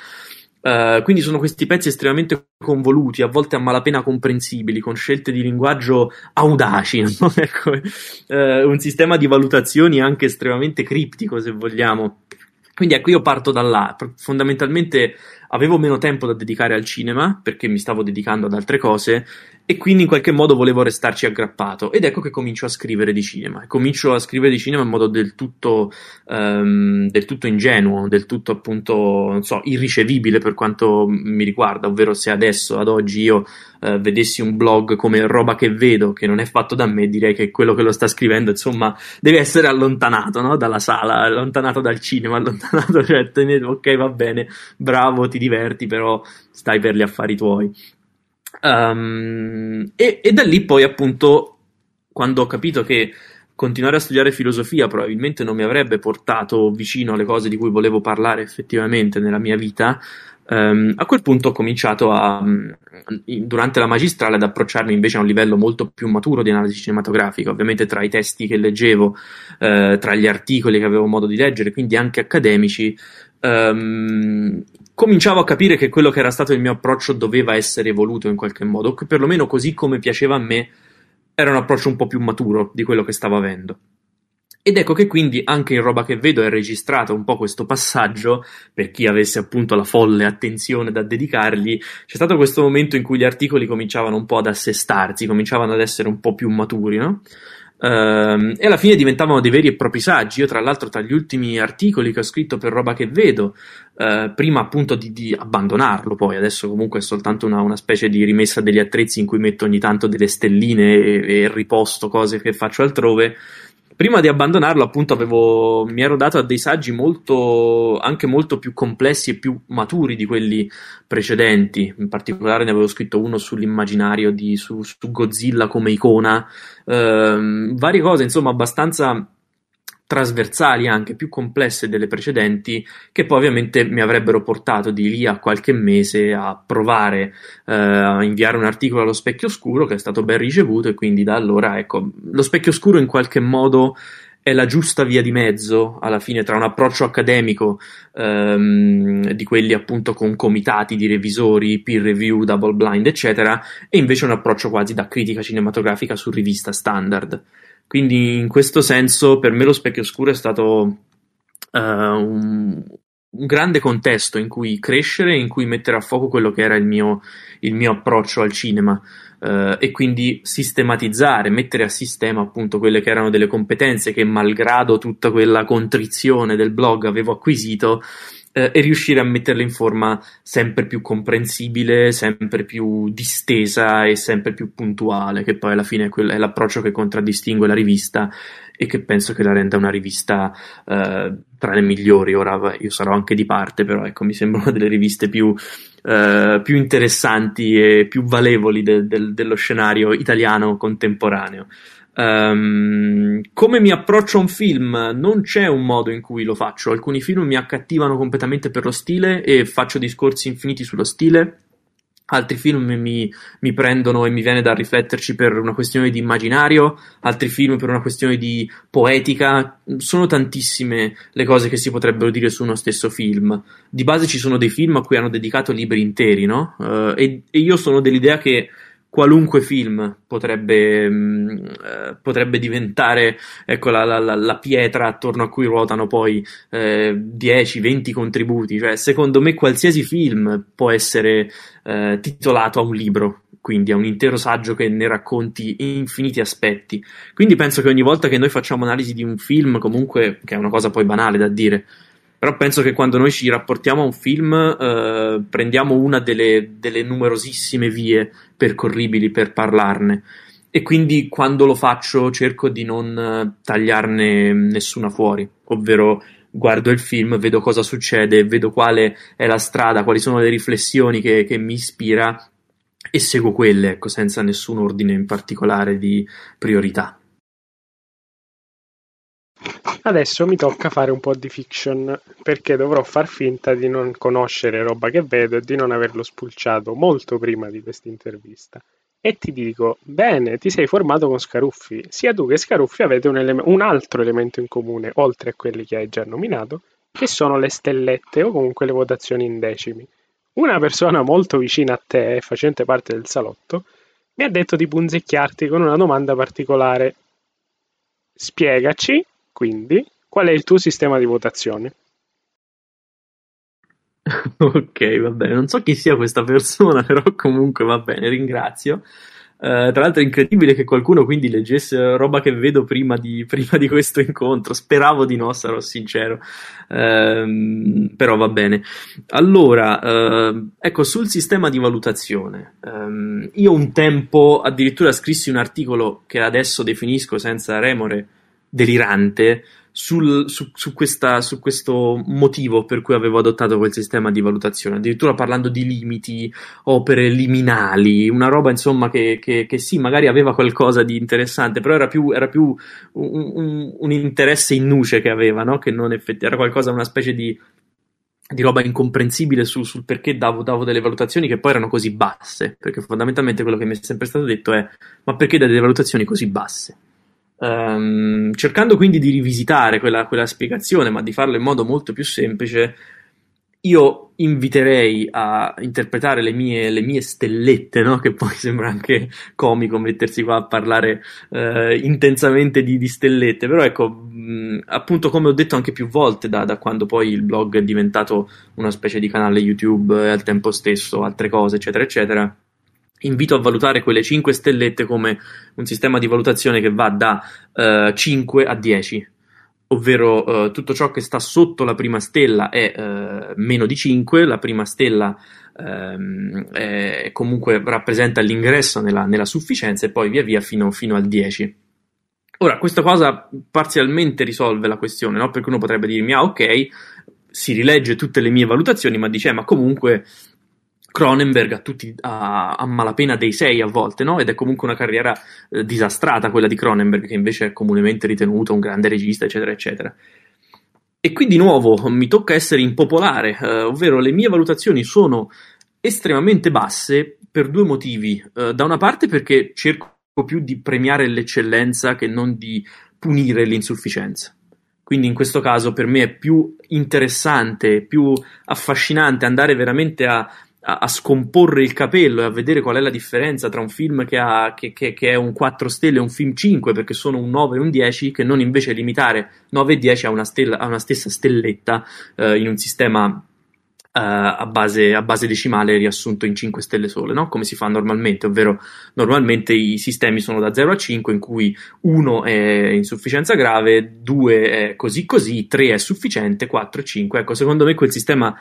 Uh, quindi sono questi pezzi estremamente convoluti, a volte a malapena comprensibili, con scelte di linguaggio audaci, no? ecco, uh, un sistema di valutazioni anche estremamente criptico, se vogliamo. Quindi ecco, io parto da là. Fondamentalmente avevo meno tempo da dedicare al cinema, perché mi stavo dedicando ad altre cose, e quindi in qualche modo volevo restarci aggrappato. Ed ecco che comincio a scrivere di cinema. comincio a scrivere di cinema in modo del tutto, um, del tutto ingenuo, del tutto appunto, so, irricevibile per quanto mi riguarda. Ovvero se adesso, ad oggi, io uh, vedessi un blog come Roba che vedo, che non è fatto da me, direi che quello che lo sta scrivendo, insomma, deve essere allontanato no? dalla sala, allontanato dal cinema, allontanato, cioè, ok, va bene, bravo, ti diverti, però stai per gli affari tuoi. Um, e, e da lì poi appunto quando ho capito che continuare a studiare filosofia probabilmente non mi avrebbe portato vicino alle cose di cui volevo parlare effettivamente nella mia vita, um, a quel punto ho cominciato a, durante la magistrale ad approcciarmi invece a un livello molto più maturo di analisi cinematografica, ovviamente tra i testi che leggevo, uh, tra gli articoli che avevo modo di leggere, quindi anche accademici, um, cominciavo a capire che quello che era stato il mio approccio doveva essere evoluto in qualche modo, che perlomeno così come piaceva a me, era un approccio un po' più maturo di quello che stavo avendo. Ed ecco che quindi anche in roba che vedo è registrato un po' questo passaggio, per chi avesse appunto la folle attenzione da dedicargli, c'è stato questo momento in cui gli articoli cominciavano un po' ad assestarsi, cominciavano ad essere un po' più maturi, no? Uh, e alla fine diventavano dei veri e propri saggi. Io, tra l'altro, tra gli ultimi articoli che ho scritto per roba che vedo, uh, prima appunto di, di, abbandonarlo, poi adesso comunque è soltanto una, una, specie di rimessa degli attrezzi in cui metto ogni tanto delle stelline e, e riposto cose che faccio altrove prima di abbandonarlo, appunto, avevo, mi ero dato a dei saggi molto, anche molto più complessi e più maturi di quelli precedenti. In particolare ne avevo scritto uno sull'immaginario di, su, su Godzilla come icona, ehm, varie cose, insomma, abbastanza trasversali anche più complesse delle precedenti che poi ovviamente mi avrebbero portato di lì a qualche mese a provare eh, a inviare un articolo allo specchio scuro che è stato ben ricevuto e quindi da allora ecco lo specchio scuro in qualche modo è la giusta via di mezzo alla fine tra un approccio accademico ehm, di quelli appunto con comitati di revisori, peer review, double blind eccetera e invece un approccio quasi da critica cinematografica su rivista standard quindi in questo senso per me lo specchio scuro è stato uh, un, un grande contesto in cui crescere, in cui mettere a fuoco quello che era il mio, il mio approccio al cinema. Uh, e quindi sistematizzare, mettere a sistema appunto quelle che erano delle competenze che malgrado tutta quella contrizione del blog avevo acquisito eh, e riuscire a metterle in forma sempre più comprensibile, sempre più distesa e sempre più puntuale, che poi alla fine è, quel, è l'approccio che contraddistingue la rivista e che penso che la renda una rivista eh, tra le migliori. Ora io sarò anche di parte, però ecco, mi sembra una delle riviste più, eh, più interessanti e più valevoli de, de, dello scenario italiano contemporaneo. Um, come mi approccio a un film? Non c'è un modo in cui lo faccio. Alcuni film mi accattivano completamente per lo stile e faccio discorsi infiniti sullo stile. Altri film mi, mi, prendono e mi viene da rifletterci per una questione di immaginario, altri film per una questione di poetica. Sono tantissime le cose che si potrebbero dire su uno stesso film. Di base ci sono dei film a cui hanno dedicato libri interi, no? Uh, e, e io sono dell'idea che qualunque film potrebbe, mh, mm, eh, potrebbe diventare ecco, la, la, la, pietra attorno a cui ruotano poi eh, 10-20 contributi. Cioè, secondo me qualsiasi film può essere eh, titolato a un libro, quindi a un intero saggio che ne racconti infiniti aspetti. Quindi penso che ogni volta che noi facciamo analisi di un film, comunque, che è una cosa poi banale da dire, però penso che quando noi ci rapportiamo a un film eh, prendiamo una delle, delle, numerosissime vie percorribili per parlarne e quindi quando lo faccio cerco di non eh, tagliarne nessuna fuori, ovvero guardo il film, vedo cosa succede, vedo quale è la strada, quali sono le riflessioni che, che mi ispira e seguo quelle, ecco, senza nessun ordine in particolare di priorità. Adesso mi tocca fare un po' di fiction perché dovrò far finta di non conoscere roba che vedo e di non averlo spulciato molto prima di questa intervista. E ti dico, bene, ti sei formato con Scaruffi. Sia tu che Scaruffi avete un, ele- un altro elemento in comune, oltre a quelli che hai già nominato, che sono le stellette o comunque le votazioni in decimi. Una persona molto vicina a te, facente parte del salotto, mi ha detto di punzecchiarti con una domanda particolare. Spiegaci quindi, qual è il tuo sistema di votazione? ok, va bene. Non so chi sia questa persona, però comunque va bene, ringrazio. Uh, tra l'altro è incredibile che qualcuno quindi leggesse roba che vedo prima di, prima di questo incontro. Speravo di no, sarò sincero. Uh, però va bene. Allora, uh, ecco, sul sistema di valutazione. Um, io un tempo addirittura scrissi un articolo che adesso definisco senza remore delirante sul, su, su, questa, su, questo motivo per cui avevo adottato quel sistema di valutazione, addirittura parlando di limiti, opere liminali, una roba insomma che, che, che sì, magari aveva qualcosa di interessante, però era più, era più un, un, un, interesse in nuce che aveva, no? che non effettivamente era qualcosa, una specie di, di roba incomprensibile su, sul perché davo, davo, delle valutazioni che poi erano così basse, perché fondamentalmente quello che mi è sempre stato detto è ma perché dai delle valutazioni così basse? Um, cercando quindi di rivisitare quella, quella, spiegazione, ma di farlo in modo molto più semplice, io inviterei a interpretare le mie, le mie stellette, no? che poi sembra anche comico mettersi qua a parlare uh, intensamente di, di, stellette, però ecco, mh, appunto come ho detto anche più volte da, da, quando poi il blog è diventato una specie di canale YouTube e al tempo stesso altre cose, eccetera, eccetera invito a valutare quelle 5 stellette come un sistema di valutazione che va da uh, 5 a 10, ovvero uh, tutto ciò che sta sotto la prima stella è uh, meno di 5, la prima stella um, è, comunque rappresenta l'ingresso nella, nella, sufficienza e poi via via fino, fino, al 10. Ora, questa cosa parzialmente risolve la questione, no? perché uno potrebbe dirmi, ah ok, si rilegge tutte le mie valutazioni, ma dice, eh, ma comunque Cronenberg a tutti a, a, malapena dei sei a volte, no? Ed è comunque una carriera eh, disastrata quella di Cronenberg, che invece è comunemente ritenuto un grande regista, eccetera, eccetera. E qui di nuovo mi tocca essere impopolare, eh, ovvero le mie valutazioni sono estremamente basse per due motivi. Eh, da una parte perché cerco più di premiare l'eccellenza che non di punire l'insufficienza. Quindi in questo caso per me è più interessante, più affascinante andare veramente a a, a, scomporre il capello e a vedere qual è la differenza tra un film che, ha, che, che, che, è un 4 stelle e un film 5 perché sono un 9 e un 10 che non invece limitare 9 e 10 a una, stella, a una stessa stelletta eh, in un sistema Uh, a, base, a, base, decimale riassunto in 5 stelle sole, no? come si fa normalmente, ovvero normalmente i sistemi sono da 0 a 5 in cui 1 è insufficienza grave, 2 è così così, 3 è sufficiente, 4 e 5. Ecco, secondo me quel sistema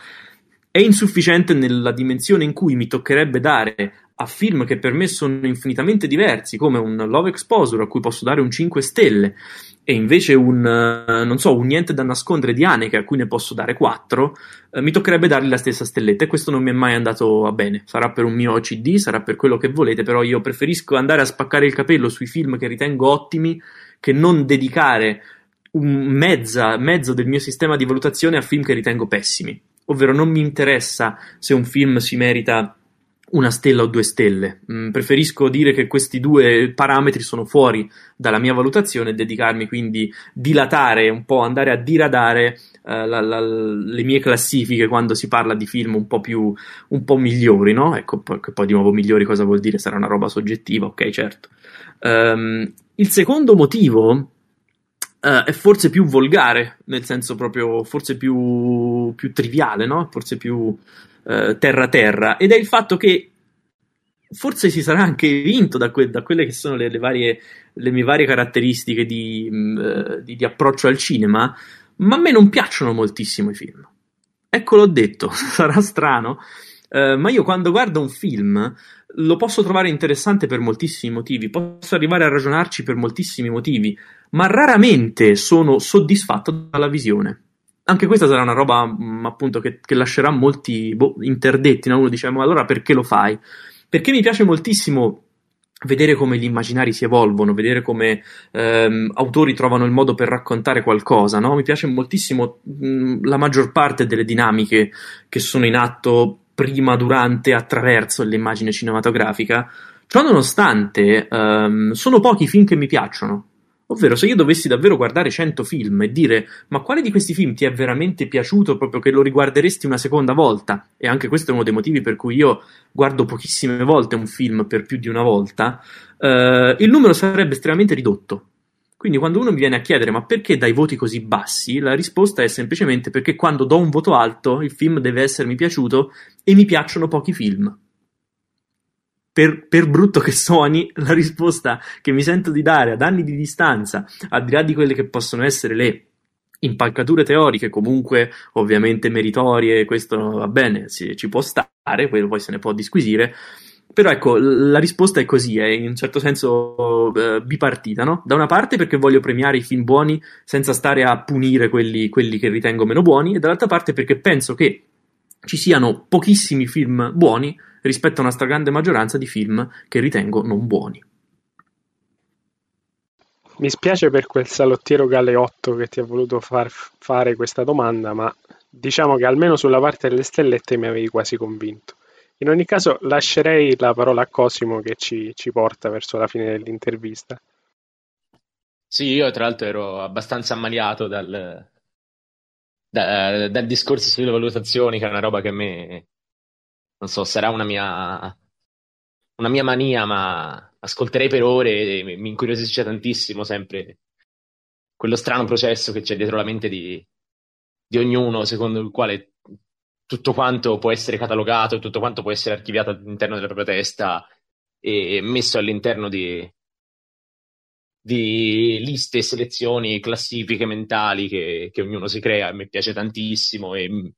è insufficiente nella dimensione in cui mi toccherebbe dare a film che per me sono infinitamente diversi, come un Love Exposure a cui posso dare un 5 stelle, e invece un, uh, non so, un Niente da nascondere di Haneke a cui ne posso dare 4, uh, mi toccherebbe dargli la stessa stelletta e questo non mi è mai andato a bene. Sarà per un mio OCD, sarà per quello che volete, però io preferisco andare a spaccare il capello sui film che ritengo ottimi che non dedicare un mezza, mezzo del mio sistema di valutazione a film che ritengo pessimi ovvero non mi interessa se un film si merita una stella o due stelle. Mm, preferisco dire che questi due parametri sono fuori dalla mia valutazione e dedicarmi quindi dilatare un po', andare a diradare uh, la, la, le mie classifiche quando si parla di film un po' più un po' migliori, no? Ecco, poi, poi di nuovo migliori cosa vuol dire? Sarà una roba soggettiva, ok, certo. Um, il secondo motivo Uh, è forse più volgare, nel senso proprio forse più, più triviale, no? Forse più terra-terra, uh, ed è il fatto che forse si sarà anche vinto da, que- da quelle che sono le, le, varie, le, mie varie caratteristiche di, uh, di, di, approccio al cinema, ma a me non piacciono moltissimo i film. Ecco l'ho detto, sarà strano, ma io quando guardo un film lo posso trovare interessante per moltissimi motivi, posso arrivare a ragionarci per moltissimi motivi, ma raramente sono soddisfatto dalla visione. Anche questa sarà una roba mh, mm, appunto che, che, lascerà molti boh, interdetti, no? uno dice ma allora perché lo fai? Perché mi piace moltissimo vedere come gli immaginari si evolvono, vedere come ehm, autori trovano il modo per raccontare qualcosa, no? Mi piace moltissimo mh, mm, la maggior parte delle dinamiche che sono in atto prima, durante, attraverso l'immagine cinematografica. Ciò nonostante, ehm, sono pochi i film che mi piacciono. Ovvero, se io dovessi davvero guardare 100 film e dire ma quale di questi film ti è veramente piaciuto proprio che lo riguarderesti una seconda volta? E anche questo è uno dei motivi per cui io guardo pochissime volte un film per più di una volta, eh, il numero sarebbe estremamente ridotto. Quindi quando uno mi viene a chiedere ma perché dai voti così bassi, la risposta è semplicemente perché quando do un voto alto il film deve essermi piaciuto e mi piacciono pochi film. Per, per, brutto che suoni, la risposta che mi sento di dare ad anni di distanza, al di là di quelle che possono essere le impalcature teoriche, comunque ovviamente meritorie, questo va bene, si, ci può stare, poi se ne può disquisire, però ecco, la risposta è così, è in un certo senso eh, bipartita, no? Da una parte perché voglio premiare i film buoni senza stare a punire quelli, quelli che ritengo meno buoni, e dall'altra parte perché penso che ci siano pochissimi film buoni rispetto a una stragrande maggioranza di film che ritengo non buoni. Mi spiace per quel salottiero galeotto che ti ha voluto far fare questa domanda, ma diciamo che almeno sulla parte delle stellette mi avevi quasi convinto. In ogni caso lascerei la parola a Cosimo che ci, ci porta verso la fine dell'intervista. Sì, io tra l'altro ero abbastanza ammaliato dal, da, dal discorso sulle valutazioni, che è una roba che a me, non so, sarà una mia, una mia mania, ma ascolterei per ore e mi incuriosisce tantissimo sempre quello strano processo che c'è dietro la mente di, di ognuno, secondo il quale tutto quanto può essere catalogato, tutto quanto può essere archiviato all'interno della propria testa e messo all'interno di, di liste, selezioni, classifiche mentali che, che, ognuno si crea. Me piace tantissimo e,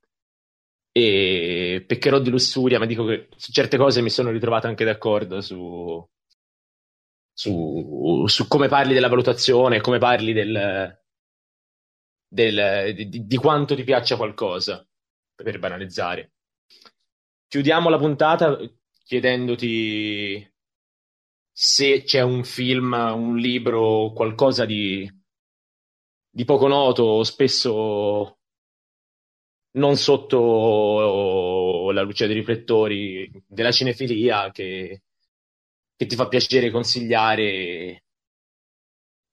e peccherò di lussuria, ma dico che su certe cose mi sono ritrovato anche d'accordo su, su, su come parli della valutazione, come parli del, del, di, di quanto ti piaccia qualcosa per banalizzare. Chiudiamo la puntata chiedendoti se c'è un film, un libro, qualcosa di, di poco noto, spesso non sotto la luce dei riflettori della cinefilia che, che ti fa piacere consigliare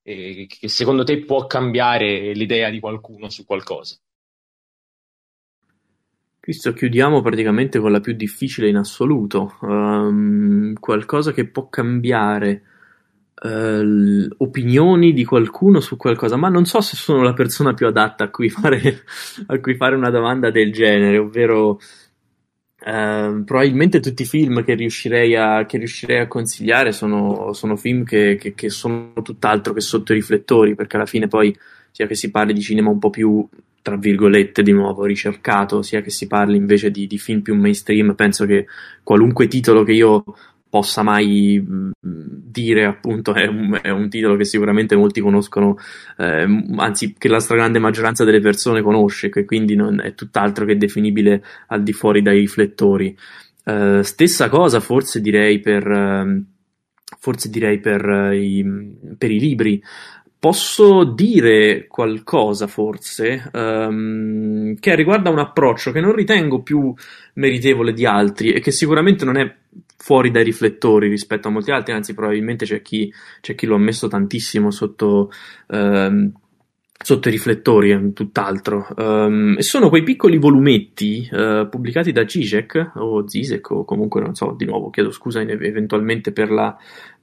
e che secondo te può cambiare l'idea di qualcuno su qualcosa. Cristo, chiudiamo praticamente con la più difficile in assoluto. Um, qualcosa che può cambiare uh, opinioni di qualcuno su qualcosa, ma non so se sono la persona più adatta a cui fare, a cui fare una domanda del genere, ovvero Uh, probabilmente tutti i film che riuscirei a, che riuscirei a consigliare sono, sono film che, che, che, sono tutt'altro che sotto i riflettori, perché alla fine poi sia che si parli di cinema un po' più, tra virgolette, di nuovo ricercato, sia che si parli invece di, di film più mainstream, penso che qualunque titolo che io possa mai dire appunto è un, è un, titolo che sicuramente molti conoscono eh, anzi che la stragrande maggioranza delle persone conosce che quindi non è tutt'altro che definibile al di fuori dai riflettori. Eh, stessa cosa forse direi per eh, forse direi per i, per i libri Posso dire qualcosa forse um, che riguarda un approccio che non ritengo più meritevole di altri e che sicuramente non è fuori dai riflettori rispetto a molti altri, anzi probabilmente c'è chi, c'è chi lo ha messo tantissimo sotto, um, sotto i riflettori, tutt'altro. Um, e sono quei piccoli volumetti uh, pubblicati da Zizek o Zizek o comunque non so, di nuovo chiedo scusa eventualmente per la,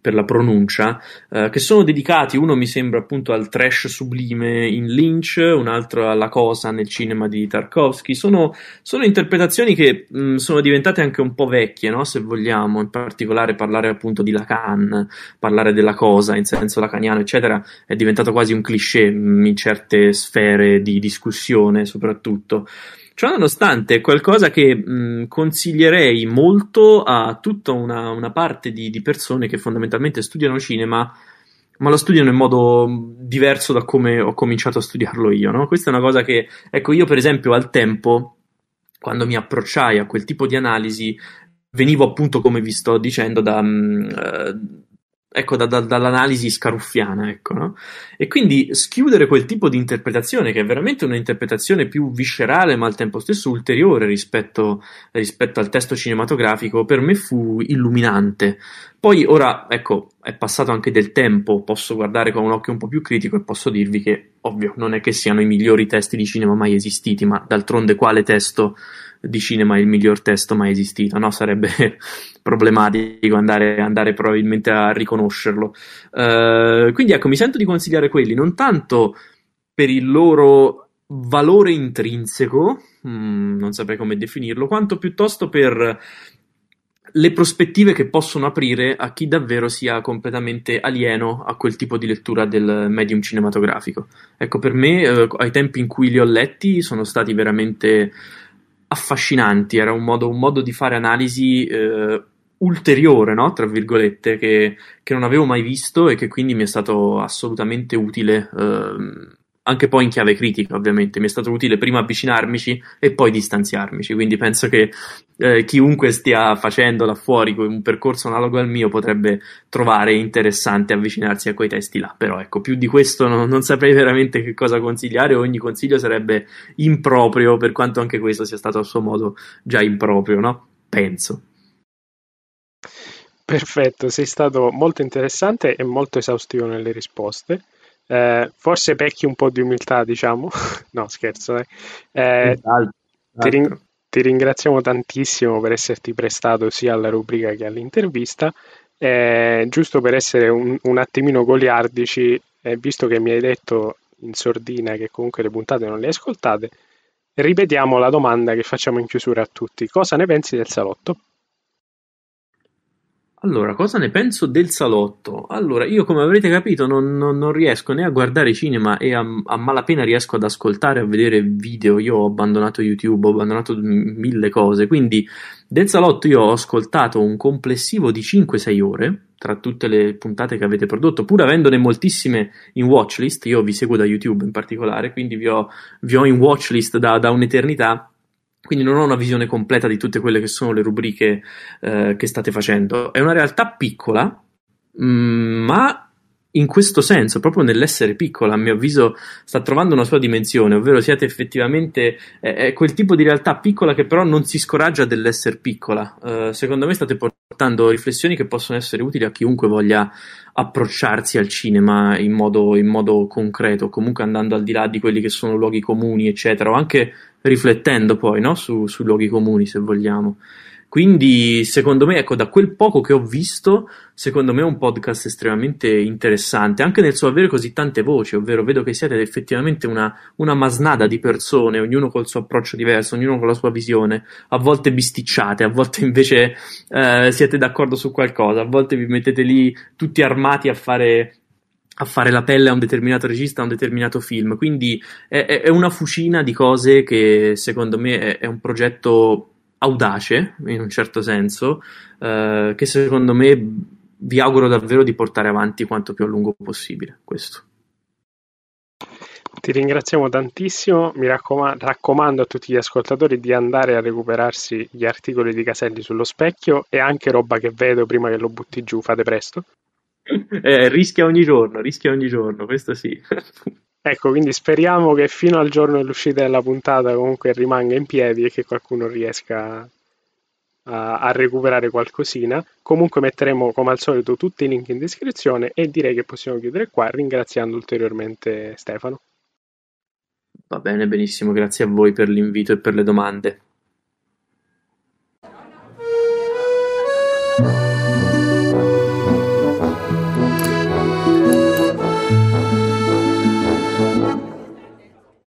per la pronuncia, eh, che sono dedicati, uno mi sembra appunto al trash sublime in Lynch, un altro alla cosa nel cinema di Tarkovsky. Sono, sono interpretazioni che mh, sono diventate anche un po' vecchie, no? se vogliamo, in particolare parlare appunto di Lacan, parlare della cosa in senso lacaniano, eccetera, è diventato quasi un cliché mh, in certe sfere di discussione soprattutto. Ciò nonostante è qualcosa che mh, consiglierei molto a tutta una, una parte di, di, persone che fondamentalmente studiano cinema, ma lo studiano in modo diverso da come ho cominciato a studiarlo io. No? Questa è una cosa che, ecco, io per esempio al tempo, quando mi approcciai a quel tipo di analisi, venivo appunto, come vi sto dicendo, da... Mh, ecco, da, da, dall'analisi scaruffiana, ecco, no? E quindi schiudere quel tipo di interpretazione, che è veramente un'interpretazione più viscerale, ma al tempo stesso ulteriore rispetto, rispetto al testo cinematografico, per me fu illuminante. Poi, ora, ecco, è passato anche del tempo, posso guardare con un occhio un po' più critico e posso dirvi che, ovvio, non è che siano i migliori testi di cinema mai esistiti, ma d'altronde quale testo di cinema il miglior testo mai esistito, no? Sarebbe problematico andare, andare, probabilmente a riconoscerlo. Uh, quindi ecco, mi sento di consigliare quelli, non tanto per il loro valore intrinseco, mm, non saprei come definirlo, quanto piuttosto per le prospettive che possono aprire a chi davvero sia completamente alieno a quel tipo di lettura del medium cinematografico. Ecco, per me, eh, ai tempi in cui li ho letti, sono stati veramente affascinanti, era un modo, un modo di fare analisi eh, ulteriore, no? tra virgolette, che, che, non avevo mai visto e che quindi mi è stato assolutamente utile eh, anche poi in chiave critica, ovviamente. Mi è stato utile prima avvicinarmici e poi distanziarmici. Quindi penso che eh, chiunque stia facendo là fuori un percorso analogo al mio potrebbe trovare interessante avvicinarsi a quei testi là. Però ecco, più di questo non, non saprei veramente che cosa consigliare. Ogni consiglio sarebbe improprio, per quanto anche questo sia stato a suo modo già improprio, no? Penso. Perfetto, sei stato molto interessante e molto esaustivo nelle risposte. Eh, forse pecchi un po' di umiltà, diciamo. no, scherzo. Eh. Eh, ti, ring- ti, ringraziamo tantissimo per esserti prestato sia alla rubrica che all'intervista. Eh, giusto per essere un, un attimino goliardici, eh, visto che mi hai detto in sordina che comunque le puntate non le hai ascoltate, ripetiamo la domanda che facciamo in chiusura a tutti. Cosa ne pensi del salotto? Allora, cosa ne penso del salotto? Allora, io come avrete capito non, non, non riesco né a guardare cinema e a, a, malapena riesco ad ascoltare, a vedere video. Io ho abbandonato YouTube, ho abbandonato mille cose, quindi del salotto io ho ascoltato un complessivo di 5-6 ore tra tutte le puntate che avete prodotto, pur avendone moltissime in watchlist. Io vi seguo da YouTube in particolare, quindi vi ho, vi ho in watchlist da, da un'eternità quindi non ho una visione completa di tutte quelle che sono le rubriche eh, che state facendo. È una realtà piccola, mm, ma in questo senso, proprio nell'essere piccola, a mio avviso, sta trovando una sua dimensione, ovvero siete effettivamente è quel tipo di realtà piccola che però non si scoraggia dell'essere piccola. Uh, secondo me state portando riflessioni che possono essere utili a chiunque voglia approcciarsi al cinema in modo, in modo concreto, comunque andando al di là di quelli che sono luoghi comuni, eccetera, o anche riflettendo poi no? su, sui luoghi comuni, se vogliamo. Quindi, secondo me, ecco, da quel poco che ho visto, secondo me è un podcast estremamente interessante, anche nel suo avere così tante voci, ovvero vedo che siete effettivamente una, una masnada di persone, ognuno col suo approccio diverso, ognuno con la sua visione, a volte bisticciate, a volte invece eh, siete d'accordo su qualcosa, a volte vi mettete lì tutti armati a fare a fare la pelle a un determinato regista, a un determinato film. Quindi è, è una fucina di cose che secondo me è, è un progetto audace, in un certo senso, eh, che secondo me vi auguro davvero di portare avanti quanto più a lungo possibile. Questo. Ti ringraziamo tantissimo, mi raccom- raccomando a tutti gli ascoltatori di andare a recuperarsi gli articoli di Caselli sullo specchio e anche roba che vedo prima che lo butti giù, fate presto. Eh, rischia ogni giorno, rischia ogni giorno, questo sì. Ecco, quindi speriamo che fino al giorno dell'uscita della puntata comunque rimanga in piedi e che qualcuno riesca a, a, recuperare qualcosina. Comunque metteremo come al solito tutti i link in descrizione e direi che possiamo chiudere qua ringraziando ulteriormente Stefano. Va bene, benissimo, grazie a voi per l'invito e per le domande.